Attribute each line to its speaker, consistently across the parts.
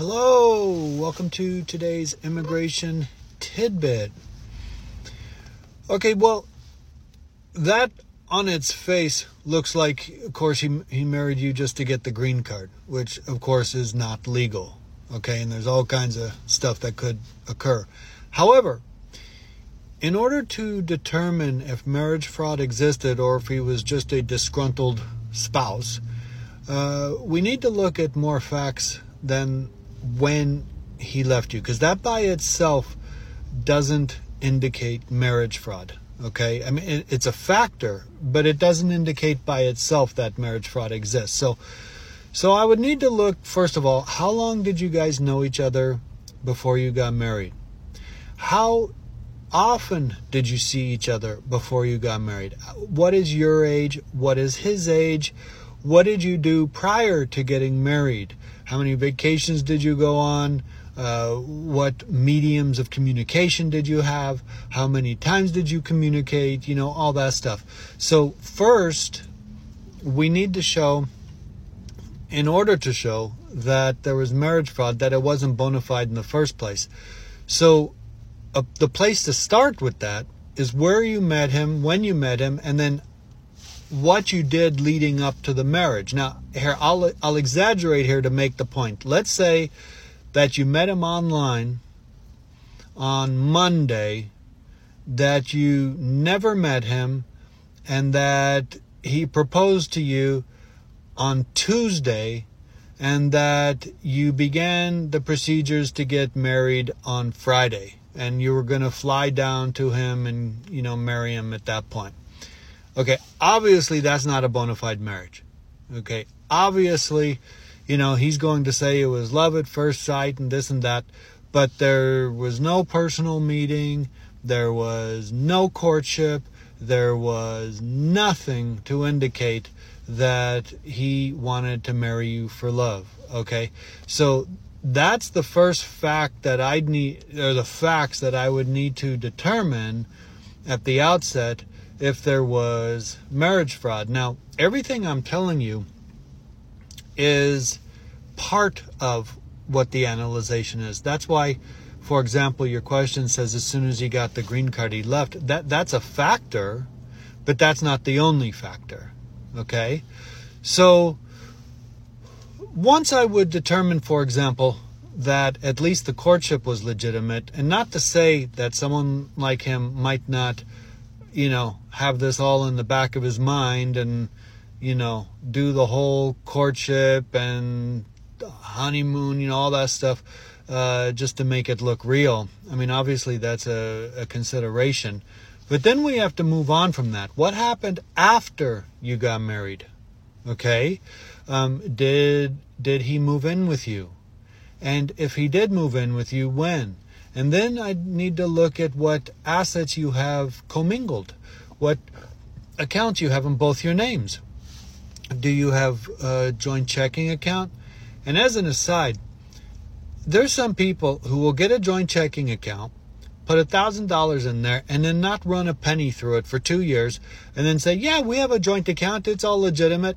Speaker 1: Hello, welcome to today's immigration tidbit. Okay, well, that on its face looks like, of course, he, he married you just to get the green card, which, of course, is not legal. Okay, and there's all kinds of stuff that could occur. However, in order to determine if marriage fraud existed or if he was just a disgruntled spouse, uh, we need to look at more facts than when he left you, because that by itself doesn't indicate marriage fraud. Okay, I mean it, it's a factor, but it doesn't indicate by itself that marriage fraud exists. So, so I would need to look first of all, how long did you guys know each other before you got married? How often did you see each other before you got married? What is your age? What is his age? What did you do prior to getting married? How many vacations did you go on? Uh, what mediums of communication did you have? How many times did you communicate? You know, all that stuff. So, first, we need to show, in order to show that there was marriage fraud, that it wasn't bona fide in the first place. So, uh, the place to start with that is where you met him, when you met him, and then what you did leading up to the marriage. Now, here I'll I'll exaggerate here to make the point. Let's say that you met him online on Monday, that you never met him, and that he proposed to you on Tuesday, and that you began the procedures to get married on Friday, and you were going to fly down to him and, you know, marry him at that point. Okay, obviously that's not a bona fide marriage. Okay, obviously you know, he's going to say it was love at first sight and this and that, but there was no personal meeting, there was no courtship, there was nothing to indicate that he wanted to marry you for love. Okay, so that's the first fact that I'd need, or the facts that I would need to determine at the outset if there was marriage fraud. Now, everything I'm telling you is part of what the analyzation is. That's why, for example, your question says as soon as he got the green card, he left. That that's a factor, but that's not the only factor. Okay, so once I would determine, for example, that at least the courtship was legitimate, and not to say that someone like him might not, you know, have this all in the back of his mind and you know, do the whole courtship and honeymoon, you know, all that stuff, uh, just to make it look real. I mean, obviously that's a, a consideration. But then we have to move on from that. What happened after you got married? Okay, um, did did he move in with you? And if he did move in with you, when? And then I need to look at what assets you have commingled, what accounts you have in both your names. Do you have a joint checking account? And as an aside, there's some people who will get a joint checking account, put a thousand dollars in there, and then not run a penny through it for two years, and then say, "Yeah, we have a joint account; it's all legitimate."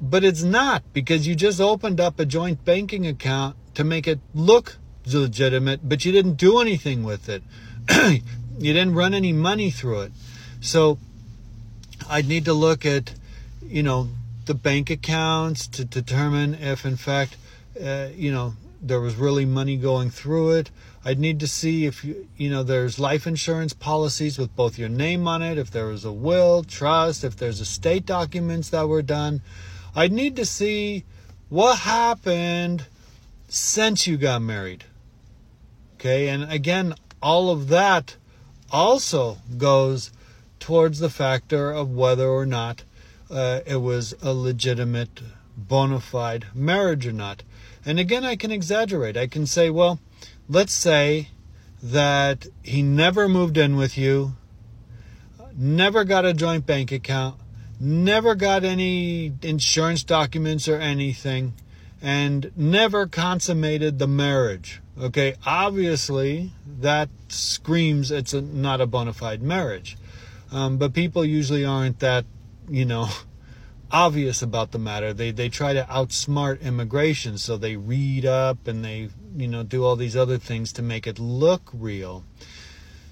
Speaker 1: But it's not because you just opened up a joint banking account to make it look legitimate, but you didn't do anything with it. you didn't run any money through it. So I'd need to look at, you know, the bank accounts to determine if, in fact, uh, you know, there was really money going through it. I'd need to see if you, you know, there's life insurance policies with both your name on it, if there was a will, trust, if there's estate documents that were done. I'd need to see what happened since you got married. Okay, and again, all of that also goes towards the factor of whether or not uh, it was a legitimate, bona fide marriage or not. And again, I can exaggerate. I can say, well, let's say that he never moved in with you, never got a joint bank account, never got any insurance documents or anything, and never consummated the marriage. Okay, obviously that screams it's a, not a bona fide marriage. Um, but people usually aren't that you know, obvious about the matter. They they try to outsmart immigration, so they read up and they you know do all these other things to make it look real.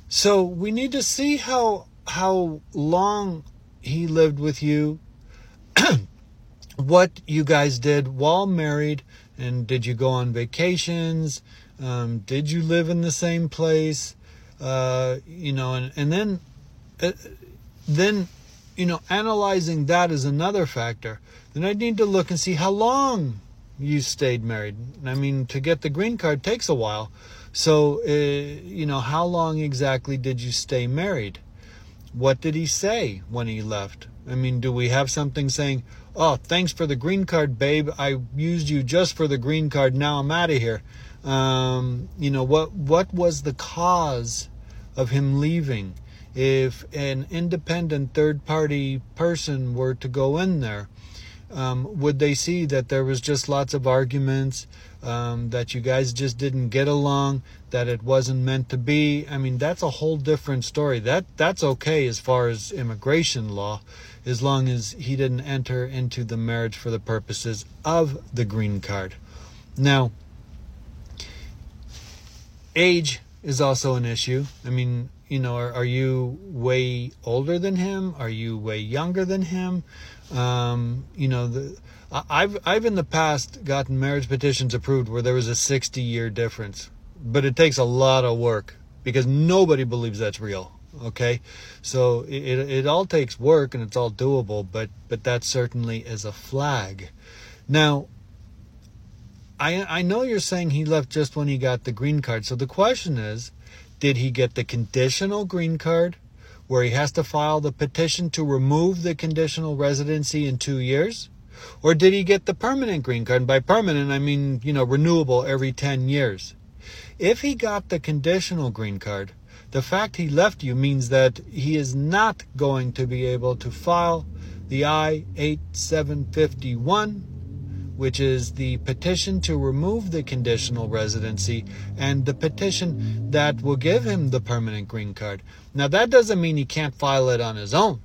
Speaker 1: So we need to see how how long he lived with you, what you guys did while married, and did you go on vacations? Um, did you live in the same place? Uh, you know, and and then uh, then you know analyzing that is another factor. Then I need to look and see how long you stayed married. I mean, to get the green card takes a while. So, uh, you know, how long exactly did you stay married? What did he say when he left? I mean, do we have something saying, oh, thanks for the green card, babe. I used you just for the green card. Now I'm out of here. Um, you know, what, what was the cause of him leaving? If an independent third party person were to go in there, um, would they see that there was just lots of arguments, um, that you guys just didn't get along, that it wasn't meant to be? I mean, that's a whole different story. That that's okay as far as immigration law, as long as he didn't enter into the marriage for the purposes of the green card. Now, age is also an issue. I mean, you know, are, are you way older than him? Are you way younger than him? Um, you know, the, I've I've in the past gotten marriage petitions approved where there was a 60 year difference, but it takes a lot of work because nobody believes that's real. Okay, so it it all takes work and it's all doable, but but that certainly is a flag. Now, I I know you're saying he left just when he got the green card. So the question is, did he get the conditional green card? Where he has to file the petition to remove the conditional residency in two years? Or did he get the permanent green card? And by permanent, I mean, you know, renewable every 10 years. If he got the conditional green card, the fact he left you means that he is not going to be able to file the I 8751 which is the petition to remove the conditional residency and the petition that will give him the permanent green card. Now, that doesn't mean he can't file it on his own.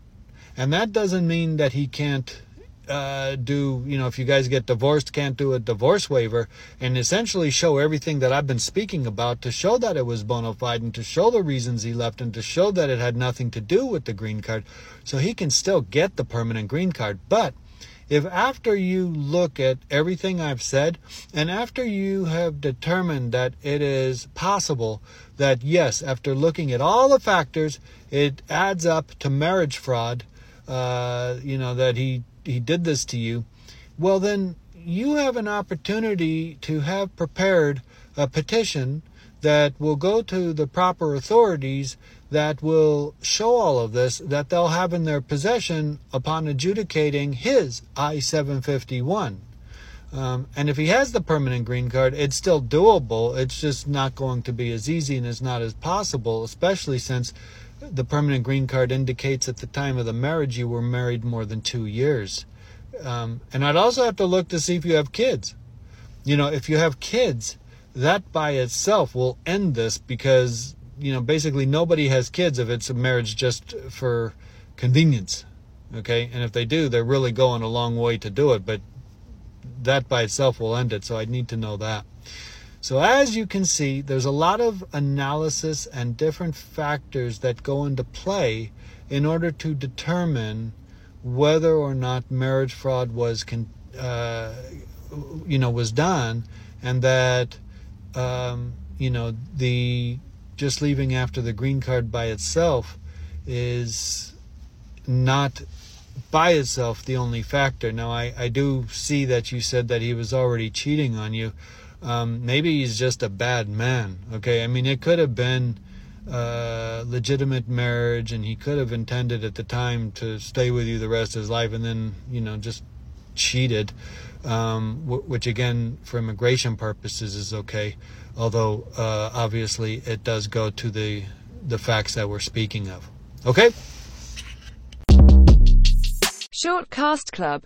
Speaker 1: And that doesn't mean that he can't uh, do, you know, if you guys get divorced, can't do a divorce waiver and essentially show everything that I've been speaking about to show that it was bona fide and to show the reasons he left and to show that it had nothing to do with the green card. So he can still get the permanent green card. But if after you look at everything I've said, and after you have determined that it is possible that, yes, after looking at all the factors, it adds up to marriage fraud, uh, you know, that he, he did this to you, well, then you have an opportunity to have prepared a petition that will go to the proper authorities that will show all of this that they'll have in their possession upon adjudicating his I 751. Um, and if he has the permanent green card, it's still doable. It's just not going to be as easy and it's not as possible, especially since the permanent green card indicates at the time of the marriage you were married more than two years. Um, and I'd also have to look to see if you have kids. You know, if you have kids, that by itself will end this because you know, basically nobody has kids if it's a marriage just for convenience. Okay? And if they do, they're really going a long way to do it, but that by itself will end it. So I need to know that. So as you can see, there's a lot of analysis and different factors that go into play in order to determine whether or not marriage fraud was, uh, you know, was done, and that, um, you know, the just leaving after the green card by itself is not by itself the only factor. Now, I, I do see that you said that he was already cheating on you. Um, maybe he's just a bad man. Okay, I mean, it could have been uh, legitimate marriage, and he could have intended at the time to stay with you the rest of his life, and then you know just cheated, um, w- which again, for immigration purposes, is okay although uh, obviously it does go to the the facts that we're speaking of. Okay.
Speaker 2: Short Cast Club